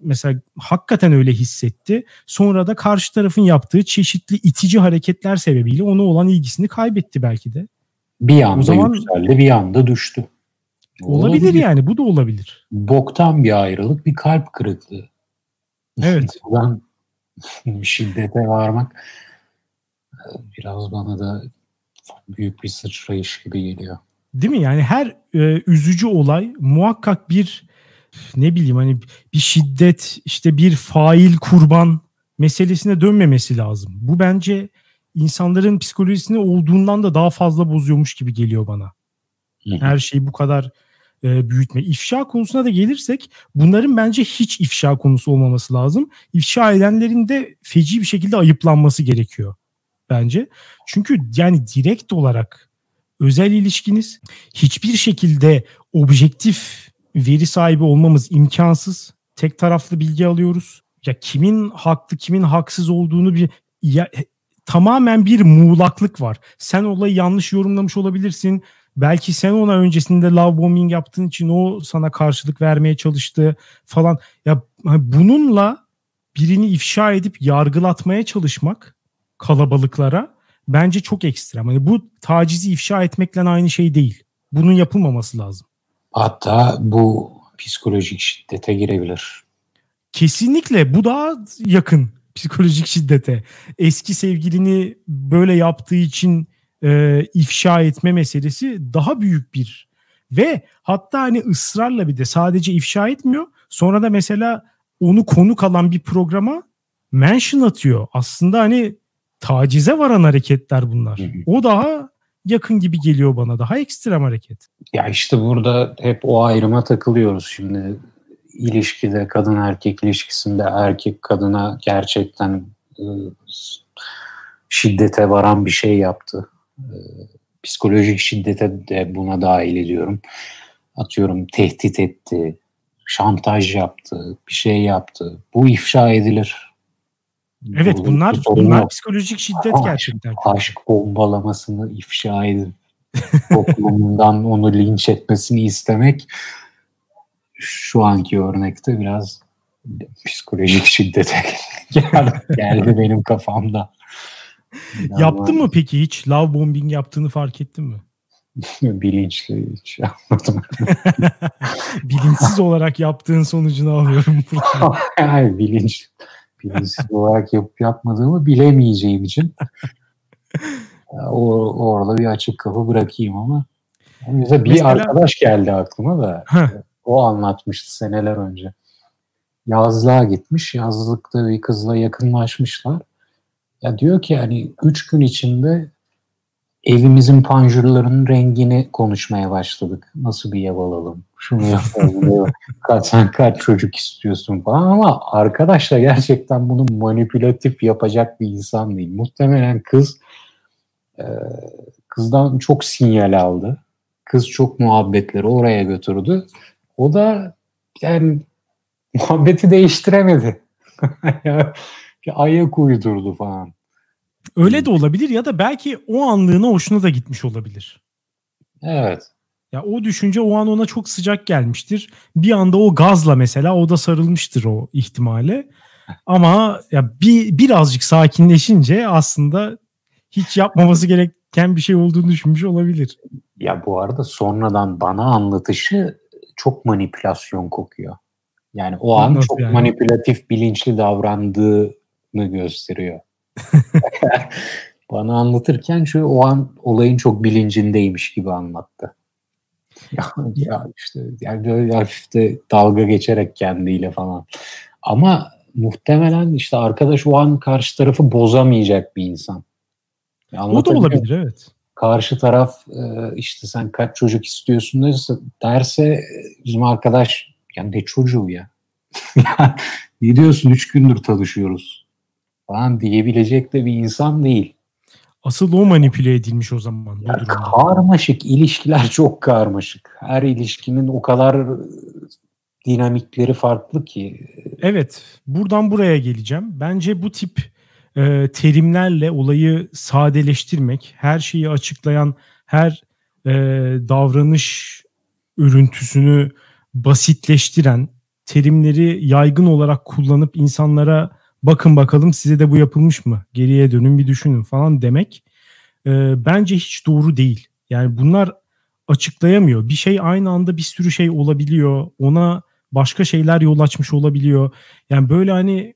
mesela hakikaten öyle hissetti. Sonra da karşı tarafın yaptığı çeşitli itici hareketler sebebiyle ona olan ilgisini kaybetti belki de. Bir anda o zaman, yükseldi, bir anda düştü. Olabilir, olabilir yani bu da olabilir. Boktan bir ayrılık, bir kalp kırıklığı. Evet. Buradan şiddete varmak biraz bana da büyük bir sıçrayış gibi geliyor. Değil mi? Yani her e, üzücü olay muhakkak bir ne bileyim hani bir şiddet işte bir fail kurban meselesine dönmemesi lazım. Bu bence insanların psikolojisini olduğundan da daha fazla bozuyormuş gibi geliyor bana. Her şeyi bu kadar e, büyütme. İfşa konusuna da gelirsek bunların bence hiç ifşa konusu olmaması lazım. İfşa edenlerin de feci bir şekilde ayıplanması gerekiyor bence. Çünkü yani direkt olarak özel ilişkiniz hiçbir şekilde objektif veri sahibi olmamız imkansız. Tek taraflı bilgi alıyoruz. Ya kimin haklı kimin haksız olduğunu bir ya, tamamen bir muğlaklık var. Sen olayı yanlış yorumlamış olabilirsin. Belki sen ona öncesinde love bombing yaptığın için o sana karşılık vermeye çalıştı falan. Ya bununla birini ifşa edip yargılatmaya çalışmak kalabalıklara bence çok ekstrem. Hani bu tacizi ifşa etmekle aynı şey değil. Bunun yapılmaması lazım. Hatta bu psikolojik şiddete girebilir. Kesinlikle bu daha yakın psikolojik şiddete. Eski sevgilini böyle yaptığı için e, ifşa etme meselesi daha büyük bir ve hatta hani ısrarla bir de sadece ifşa etmiyor. Sonra da mesela onu konuk alan bir programa mention atıyor. Aslında hani tacize varan hareketler bunlar. O daha yakın gibi geliyor bana. Daha ekstrem hareket. Ya işte burada hep o ayrıma takılıyoruz şimdi. ilişkide kadın erkek ilişkisinde erkek kadına gerçekten e, şiddete varan bir şey yaptı. E, psikolojik şiddete de buna dahil ediyorum. Atıyorum tehdit etti, şantaj yaptı, bir şey yaptı. Bu ifşa edilir Evet bunlar bunlar psikolojik şiddet aşk, gerçekten. Aşk bombalamasını ifşa edip toplumundan onu linç etmesini istemek şu anki örnekte biraz Psikolojik şiddete geldi benim kafamda. Yaptın mı peki hiç love bombing yaptığını fark ettin mi? Bilinçli hiç yapmadım. Bilinçsiz olarak yaptığın sonucunu alıyorum burada. Hayır bilinç, bilinçsiz olarak yapıp yapmadığımı bilemeyeceğim için o, orada bir açık kapı bırakayım ama mesela bir Mesela... arkadaş geldi aklıma da o anlatmıştı seneler önce. Yazlığa gitmiş. Yazlıkta bir kızla yakınlaşmışlar. Ya diyor ki hani üç gün içinde evimizin panjurlarının rengini konuşmaya başladık. Nasıl bir ev alalım? Şunu yapalım. kaç, sen kaç çocuk istiyorsun falan ama arkadaş da gerçekten bunu manipülatif yapacak bir insan değil. Muhtemelen kız e, kızdan çok sinyal aldı. Kız çok muhabbetleri oraya götürdü. O da yani muhabbeti değiştiremedi. ayak uydurdu falan. Öyle de olabilir ya da belki o anlığına hoşuna da gitmiş olabilir. Evet. Ya o düşünce o an ona çok sıcak gelmiştir. Bir anda o gazla mesela o da sarılmıştır o ihtimale. Ama ya bir birazcık sakinleşince aslında hiç yapmaması gereken bir şey olduğunu düşünmüş olabilir. Ya bu arada sonradan bana anlatışı çok manipülasyon kokuyor. Yani o an Nasıl çok yani? manipülatif, bilinçli davrandığını gösteriyor. Bana anlatırken şu o an olayın çok bilincindeymiş gibi anlattı. Ya, ya işte yani böyle hafif de dalga geçerek kendiyle falan. Ama muhtemelen işte arkadaş o an karşı tarafı bozamayacak bir insan. O da olabilir evet. Karşı taraf e, işte sen kaç çocuk istiyorsun derse, derse bizim arkadaş yani ne çocuğu ya. ne diyorsun üç gündür tanışıyoruz falan diyebilecek de bir insan değil. Asıl o manipüle edilmiş o zaman. Ya karmaşık. ilişkiler çok karmaşık. Her ilişkinin o kadar dinamikleri farklı ki. Evet. Buradan buraya geleceğim. Bence bu tip e, terimlerle olayı sadeleştirmek, her şeyi açıklayan her e, davranış örüntüsünü basitleştiren terimleri yaygın olarak kullanıp insanlara bakın bakalım size de bu yapılmış mı? Geriye dönün bir düşünün falan demek e, bence hiç doğru değil. Yani bunlar açıklayamıyor. Bir şey aynı anda bir sürü şey olabiliyor. Ona başka şeyler yol açmış olabiliyor. Yani böyle hani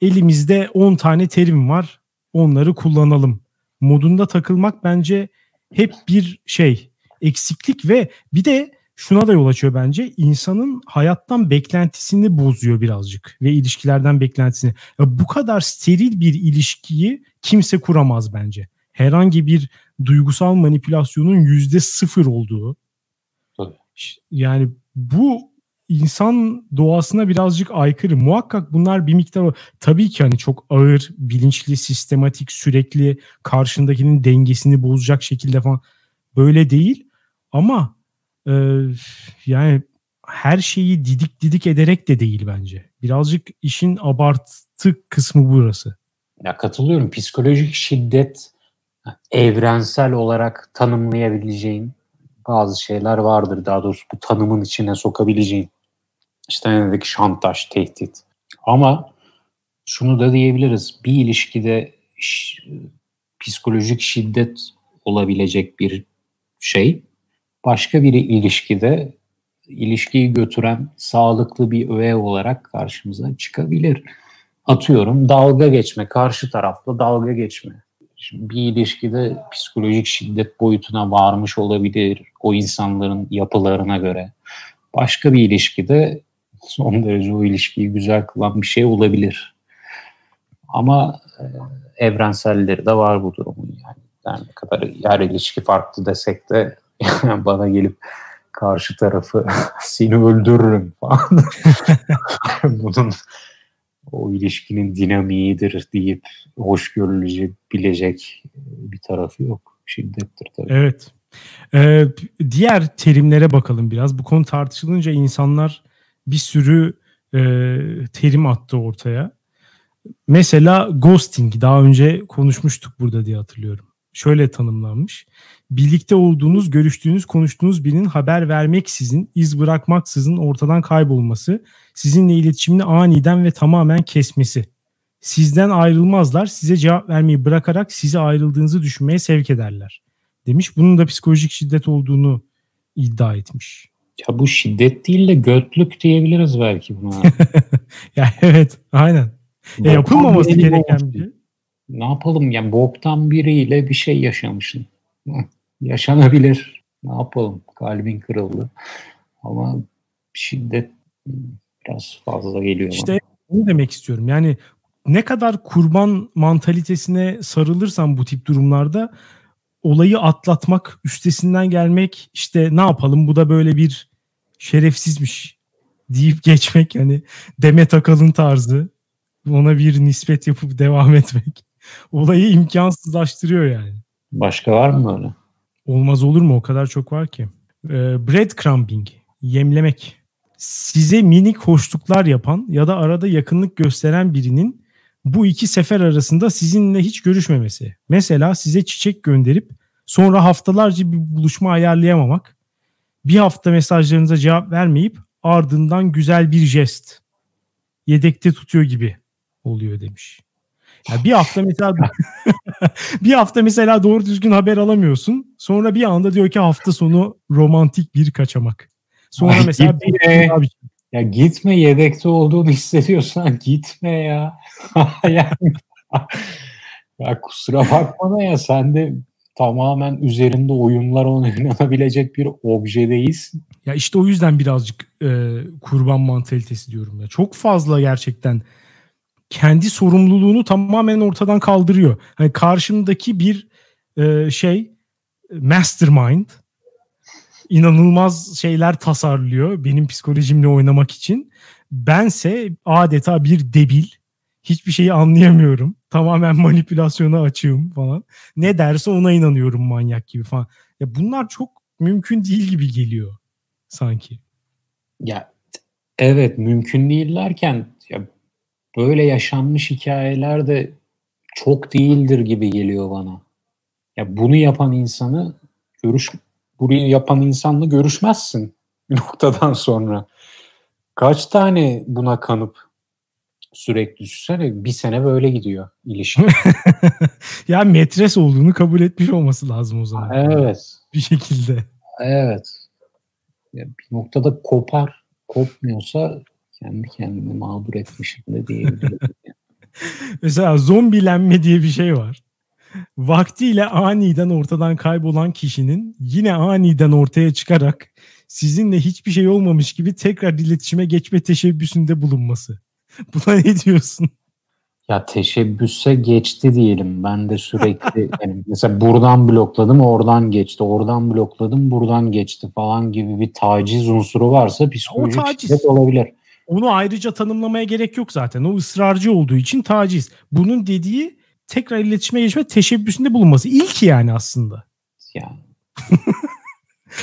elimizde 10 tane terim var. Onları kullanalım. Modunda takılmak bence hep bir şey eksiklik ve bir de şuna da yol açıyor bence. İnsanın hayattan beklentisini bozuyor birazcık ve ilişkilerden beklentisini. Ya bu kadar steril bir ilişkiyi kimse kuramaz bence. Herhangi bir duygusal manipülasyonun yüzde sıfır olduğu. Tabii. Yani bu insan doğasına birazcık aykırı. Muhakkak bunlar bir miktar tabii ki hani çok ağır, bilinçli, sistematik, sürekli karşındakinin dengesini bozacak şekilde falan böyle değil. Ama e, yani her şeyi didik didik ederek de değil bence. Birazcık işin abartı kısmı burası. Ya katılıyorum. Psikolojik şiddet evrensel olarak tanımlayabileceğin bazı şeyler vardır. Daha doğrusu bu tanımın içine sokabileceğin. İşte ne dedik şantaj, tehdit. Ama şunu da diyebiliriz. Bir ilişkide psikolojik şiddet olabilecek bir şey başka bir ilişkide ilişkiyi götüren sağlıklı bir öğe olarak karşımıza çıkabilir. Atıyorum dalga geçme, karşı tarafla dalga geçme. Şimdi bir ilişkide psikolojik şiddet boyutuna varmış olabilir o insanların yapılarına göre. Başka bir ilişkide son derece o ilişkiyi güzel kılan bir şey olabilir. Ama e, evrenselleri de var bu durumun yani. yani ne kadar yer ilişki farklı desek de bana gelip karşı tarafı seni öldürürüm falan. Bunun o ilişkinin dinamiğidir deyip hoş bilecek bir tarafı yok. Şiddettir tabii. Evet. Ee, diğer terimlere bakalım biraz. Bu konu tartışılınca insanlar bir sürü e, terim attı ortaya. Mesela ghosting daha önce konuşmuştuk burada diye hatırlıyorum. Şöyle tanımlanmış. Birlikte olduğunuz, görüştüğünüz, konuştuğunuz birinin haber vermeksizin, iz bırakmaksızın ortadan kaybolması, sizinle iletişimini aniden ve tamamen kesmesi. Sizden ayrılmazlar, size cevap vermeyi bırakarak sizi ayrıldığınızı düşünmeye sevk ederler. Demiş. Bunun da psikolojik şiddet olduğunu iddia etmiş. Ya bu şiddet değil de götlük diyebiliriz belki buna. ya evet, aynen. Ya yapılmaması gereken bir şey ne yapalım yani boktan biriyle bir şey yaşamışsın. Yaşanabilir. Ne yapalım? Kalbin kırıldı. Ama şiddet biraz fazla geliyor. İşte bunu demek istiyorum. Yani ne kadar kurban mantalitesine sarılırsan bu tip durumlarda olayı atlatmak, üstesinden gelmek işte ne yapalım bu da böyle bir şerefsizmiş deyip geçmek yani Demet Akalın tarzı ona bir nispet yapıp devam etmek olayı imkansızlaştırıyor yani. Başka var mı öyle? Olmaz olur mu? O kadar çok var ki. Ee, breadcrumbing, yemlemek. Size minik hoşluklar yapan ya da arada yakınlık gösteren birinin bu iki sefer arasında sizinle hiç görüşmemesi. Mesela size çiçek gönderip sonra haftalarca bir buluşma ayarlayamamak. Bir hafta mesajlarınıza cevap vermeyip ardından güzel bir jest. Yedekte tutuyor gibi oluyor demiş. Ya bir hafta mesela bir hafta mesela doğru düzgün haber alamıyorsun. Sonra bir anda diyor ki hafta sonu romantik bir kaçamak. Sonra Ay mesela gitme. Bir... Ya gitme yedekte olduğunu hissediyorsan gitme ya. yani, ya kusura bakma da ya sen de tamamen üzerinde oyunlar oynanabilecek bir obje değilsin. Ya işte o yüzden birazcık e, kurban mantalitesi diyorum ya. Çok fazla gerçekten kendi sorumluluğunu tamamen ortadan kaldırıyor. Hani karşımdaki bir e, şey mastermind inanılmaz şeyler tasarlıyor benim psikolojimle oynamak için. Bense adeta bir debil. Hiçbir şeyi anlayamıyorum. Tamamen manipülasyona açığım falan. Ne derse ona inanıyorum manyak gibi falan. Ya bunlar çok mümkün değil gibi geliyor sanki. Ya evet mümkün değillerken böyle yaşanmış hikayeler de çok değildir gibi geliyor bana. Ya bunu yapan insanı görüş burayı yapan insanla görüşmezsin bir noktadan sonra. Kaç tane buna kanıp sürekli düşünsene bir sene böyle gidiyor ilişki. ya metres olduğunu kabul etmiş olması lazım o zaman. Evet. Bir şekilde. Evet. Ya bir noktada kopar. Kopmuyorsa kendi kendimi mağdur etmişim de diyebilirim. Mesela zombilenme diye bir şey var. Vaktiyle aniden ortadan kaybolan kişinin yine aniden ortaya çıkarak sizinle hiçbir şey olmamış gibi tekrar iletişime geçme teşebbüsünde bulunması. Buna ne diyorsun? Ya teşebbüse geçti diyelim. Ben de sürekli yani mesela buradan blokladım oradan geçti. Oradan blokladım buradan geçti falan gibi bir taciz unsuru varsa psikolojik şiddet olabilir. Onu ayrıca tanımlamaya gerek yok zaten. O ısrarcı olduğu için taciz. Bunun dediği tekrar iletişime geçme teşebbüsünde bulunması. İlk yani aslında. Yani.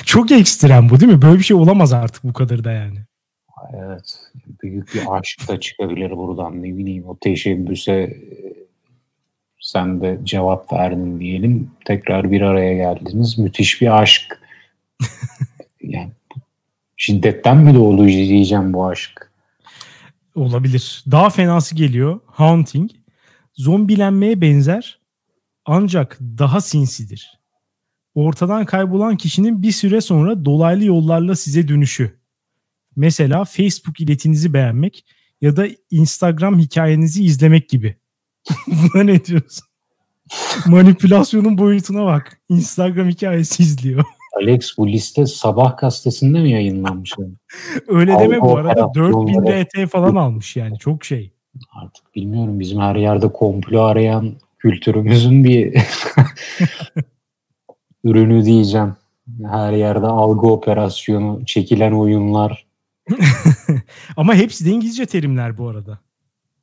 Çok ekstrem bu değil mi? Böyle bir şey olamaz artık bu kadar da yani. Evet. Büyük bir aşk da çıkabilir buradan. Ne bileyim o teşebbüse sen de cevap verdin diyelim. Tekrar bir araya geldiniz. Müthiş bir aşk. yani şiddetten mi doğdu diyeceğim bu aşk? Olabilir. Daha fenası geliyor. Haunting. Zombilenmeye benzer ancak daha sinsidir. Ortadan kaybolan kişinin bir süre sonra dolaylı yollarla size dönüşü. Mesela Facebook iletinizi beğenmek ya da Instagram hikayenizi izlemek gibi. Buna ne diyorsun? Manipülasyonun boyutuna bak. Instagram hikayesi izliyor. Alex bu liste sabah gazetesinde mi yayınlanmış? Öyle deme bu arada 4000 RT falan almış yani çok şey. Artık bilmiyorum bizim her yerde komplo arayan kültürümüzün bir ürünü diyeceğim. Her yerde algı operasyonu, çekilen oyunlar. Ama hepsi de İngilizce terimler bu arada.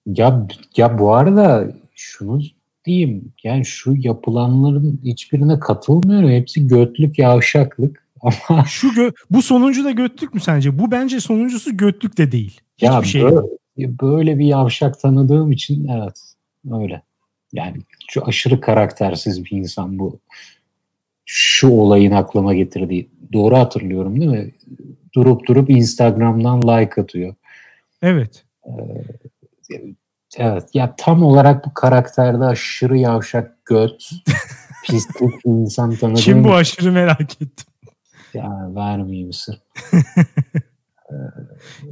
Ya ya bu arada şunu diyeyim. Yani şu yapılanların hiçbirine katılmıyorum. Hepsi götlük, yavşaklık. Ama şu gö- bu sonuncu da götlük mü sence? Bu bence sonuncusu götlük de değil. Hiçbir ya şey. Böyle, böyle bir yavşak tanıdığım için evet öyle. Yani şu aşırı karaktersiz bir insan bu. Şu olayın aklıma getirdiği. Doğru hatırlıyorum değil mi? Durup durup Instagram'dan like atıyor. Evet. Ee, evet. Ya tam olarak bu karakterde aşırı yavşak göt, pislik bir insan tanıdığım. Kim bu aşırı merak ettim. Ya vermeyeyim sır.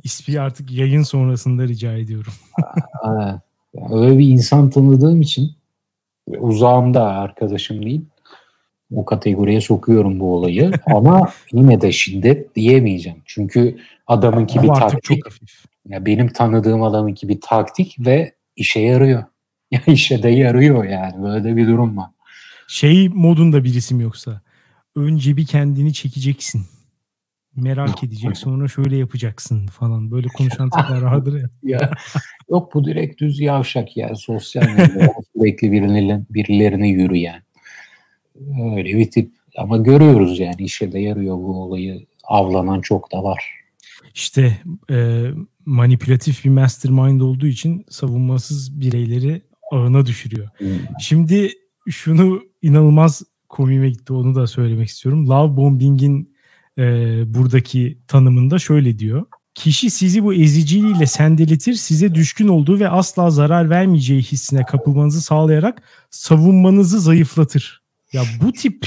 İspi artık yayın sonrasında rica ediyorum. evet. öyle bir insan tanıdığım için uzağımda arkadaşım değil. O kategoriye sokuyorum bu olayı. Ama yine de şiddet diyemeyeceğim. Çünkü adamınki bir taktik. Çok hafif. Ya benim tanıdığım adamınki bir taktik ve işe yarıyor. Ya işe de yarıyor yani. Böyle bir durum var. Şey modunda bir isim yoksa. Önce bir kendini çekeceksin merak edecek sonra şöyle yapacaksın falan böyle konuşan tipler vardır ya. ya. Yok bu direkt düz yavşak ya sosyal medyada sürekli birilerine, birilerine yürüyen öyle bir tip ama görüyoruz yani işe de yarıyor bu olayı avlanan çok da var. İşte e, manipülatif bir mastermind olduğu için savunmasız bireyleri ağına düşürüyor. Hmm. Şimdi şunu inanılmaz komiğime gitti onu da söylemek istiyorum. Love bombing'in e, buradaki tanımında şöyle diyor. Kişi sizi bu eziciliğiyle sendeletir, size düşkün olduğu ve asla zarar vermeyeceği hissine kapılmanızı sağlayarak savunmanızı zayıflatır. Ya bu tip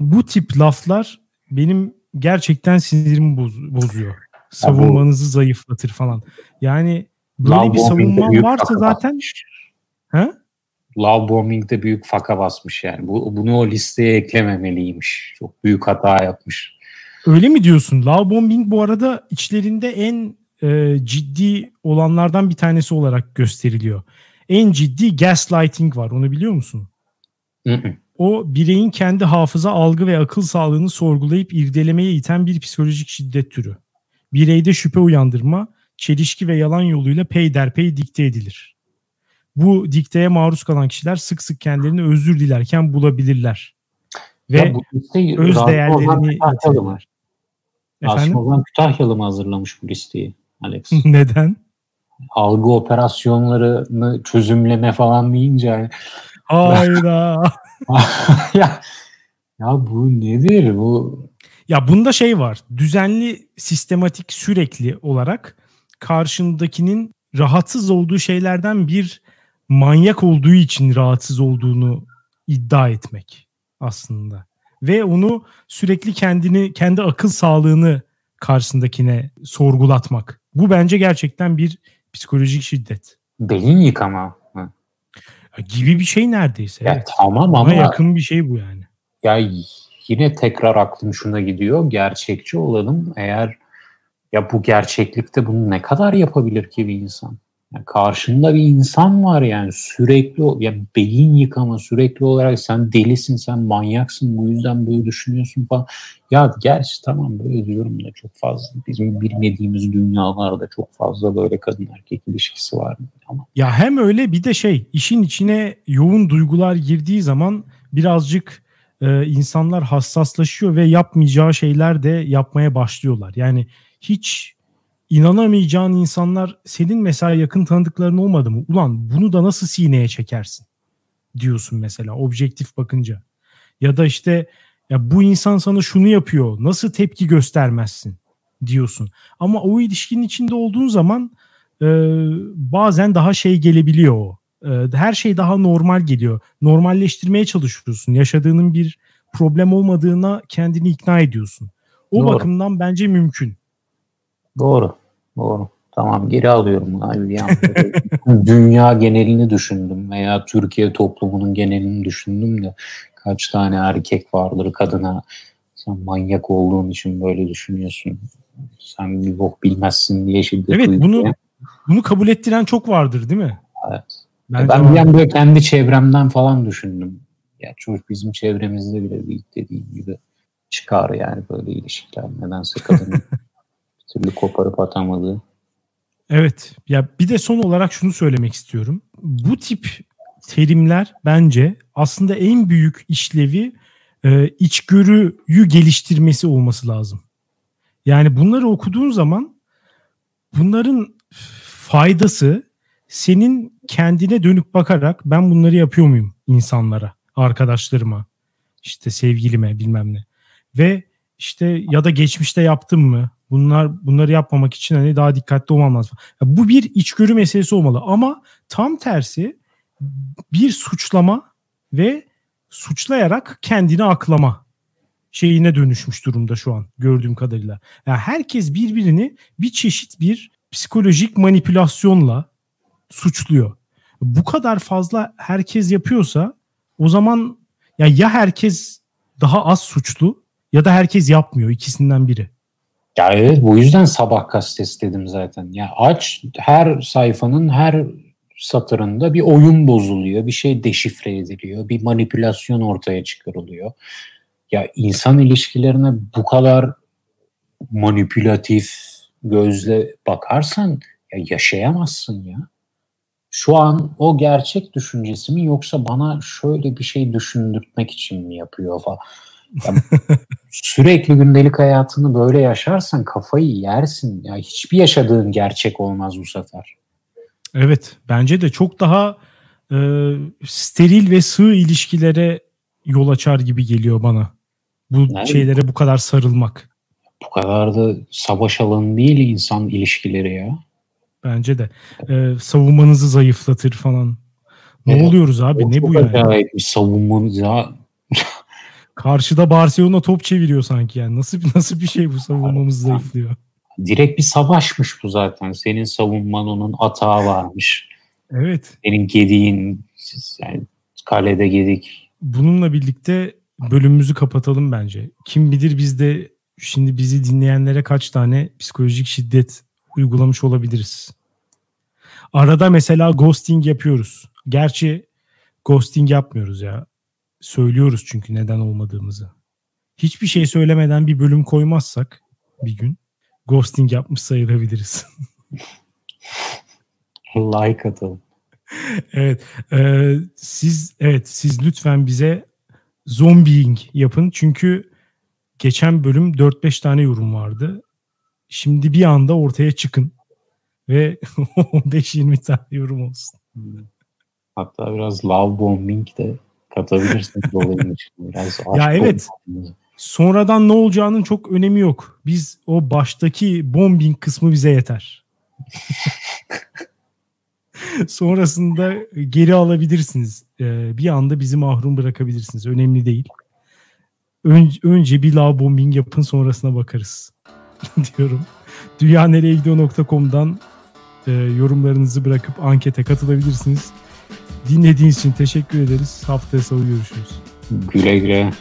bu tip laflar benim gerçekten sinirimi boz, bozuyor. Savunmanızı zayıflatır falan. Yani böyle Love bir savunman varsa zaten ha? Love bombing'de büyük faka basmış yani. Bu, bunu o listeye eklememeliymiş. Çok büyük hata yapmış. Öyle mi diyorsun? Love bombing bu arada içlerinde en e, ciddi olanlardan bir tanesi olarak gösteriliyor. En ciddi gaslighting var. Onu biliyor musun? O bireyin kendi hafıza, algı ve akıl sağlığını sorgulayıp irdelemeye iten bir psikolojik şiddet türü. Bireyde şüphe uyandırma, çelişki ve yalan yoluyla peyderpey dikte edilir. Bu dikteye maruz kalan kişiler sık sık kendilerini özür dilerken bulabilirler. Ve ya bu öz değerlerini yitirler. Efendim? Asım Kütahyalı mı hazırlamış bu listeyi Alex? Neden? Algı operasyonlarını çözümleme falan deyince yani. Hayda. ya, ya bu nedir bu? Ya bunda şey var. Düzenli, sistematik, sürekli olarak karşındakinin rahatsız olduğu şeylerden bir manyak olduğu için rahatsız olduğunu iddia etmek aslında ve onu sürekli kendini kendi akıl sağlığını karşısındakine sorgulatmak. Bu bence gerçekten bir psikolojik şiddet. Beyin yıkama mı? Gibi bir şey neredeyse. Ya evet. Tamam ama yakın bir şey bu yani. Ya yine tekrar aklım şuna gidiyor. Gerçekçi olalım. Eğer ya bu gerçeklikte bunu ne kadar yapabilir ki bir insan? Yani karşında bir insan var yani sürekli ya beyin yıkama sürekli olarak sen delisin sen manyaksın bu yüzden böyle düşünüyorsun falan. Ya gerçi tamam böyle diyorum da çok fazla bizim bilmediğimiz dünyalarda çok fazla böyle kadın erkek ilişkisi var ama. Ya hem öyle bir de şey işin içine yoğun duygular girdiği zaman birazcık e, insanlar hassaslaşıyor ve yapmayacağı şeyler de yapmaya başlıyorlar. Yani hiç inanamayacağın insanlar senin mesela yakın tanıdıkların olmadı mı? Ulan bunu da nasıl sineye çekersin? Diyorsun mesela objektif bakınca. Ya da işte ya bu insan sana şunu yapıyor. Nasıl tepki göstermezsin diyorsun. Ama o ilişkinin içinde olduğun zaman e, bazen daha şey gelebiliyor o. E, her şey daha normal geliyor. Normalleştirmeye çalışıyorsun. Yaşadığının bir problem olmadığına kendini ikna ediyorsun. O Doğru. bakımdan bence mümkün. Doğru. Doğru. Tamam geri alıyorum abi. Dünya genelini düşündüm veya Türkiye toplumunun genelini düşündüm de kaç tane erkek vardır kadına sen manyak olduğun için böyle düşünüyorsun. Sen bir bok bilmezsin diye şiddet Evet bunu bunu kabul ettiren çok vardır değil mi? Evet. Ben, ben bir an böyle kendi çevremden falan düşündüm. Ya çocuk bizim çevremizde bile değil dediğim gibi çıkar yani böyle ilişkiler. Nedense kadın türlü koparıp atamadı. Evet. Ya bir de son olarak şunu söylemek istiyorum. Bu tip terimler bence aslında en büyük işlevi e, içgörüyü geliştirmesi olması lazım. Yani bunları okuduğun zaman bunların faydası senin kendine dönüp bakarak ben bunları yapıyor muyum insanlara, arkadaşlarıma, işte sevgilime bilmem ne. Ve işte ya da geçmişte yaptım mı? Bunlar bunları yapmamak için hani daha dikkatli olmam lazım. Ya bu bir içgörü meselesi olmalı ama tam tersi bir suçlama ve suçlayarak kendini aklama şeyine dönüşmüş durumda şu an gördüğüm kadarıyla. Yani herkes birbirini bir çeşit bir psikolojik manipülasyonla suçluyor. Bu kadar fazla herkes yapıyorsa o zaman ya ya herkes daha az suçlu ya da herkes yapmıyor ikisinden biri. Ya evet bu yüzden sabah gazetesi dedim zaten. Ya aç her sayfanın her satırında bir oyun bozuluyor, bir şey deşifre ediliyor, bir manipülasyon ortaya çıkarılıyor. Ya insan ilişkilerine bu kadar manipülatif gözle bakarsan ya yaşayamazsın ya. Şu an o gerçek düşüncesi mi yoksa bana şöyle bir şey düşündürtmek için mi yapıyor falan. Ya, sürekli gündelik hayatını böyle yaşarsan kafayı yersin. Ya hiçbir yaşadığın gerçek olmaz bu sefer. Evet, bence de çok daha e, steril ve sığ ilişkilere yol açar gibi geliyor bana. Bu yani, şeylere bu kadar sarılmak. Bu kadar da savaş alanı değil insan ilişkileri ya. Bence de. E, savunmanızı zayıflatır falan. Ne evet, oluyoruz abi? Ne bu yani? bir savunmanız ya. Karşıda Barcelona top çeviriyor sanki yani. Nasıl nasıl bir şey bu savunmamız zayıflıyor? Direkt bir savaşmış bu zaten. Senin savunman onun atağı varmış. Evet. Senin gediğin yani kalede gedik. Bununla birlikte bölümümüzü kapatalım bence. Kim bilir biz de şimdi bizi dinleyenlere kaç tane psikolojik şiddet uygulamış olabiliriz. Arada mesela ghosting yapıyoruz. Gerçi ghosting yapmıyoruz ya. Söylüyoruz çünkü neden olmadığımızı. Hiçbir şey söylemeden bir bölüm koymazsak bir gün ghosting yapmış sayılabiliriz. like atalım. evet. E, siz evet siz lütfen bize zombieing yapın. Çünkü geçen bölüm 4-5 tane yorum vardı. Şimdi bir anda ortaya çıkın ve 15-20 tane yorum olsun. Hatta biraz love bombing de katabilirsiniz olayın Biraz ya evet. Sonradan ne olacağının çok önemi yok. Biz o baştaki bombing kısmı bize yeter. Sonrasında geri alabilirsiniz. Ee, bir anda bizi mahrum bırakabilirsiniz. Önemli değil. Ön, önce bir love bombing yapın sonrasına bakarız. diyorum. Dünyanereyegidiyor.com'dan e, yorumlarınızı bırakıp ankete katılabilirsiniz. Dinlediğiniz için teşekkür ederiz. Haftaya salı görüşürüz. Güle güle.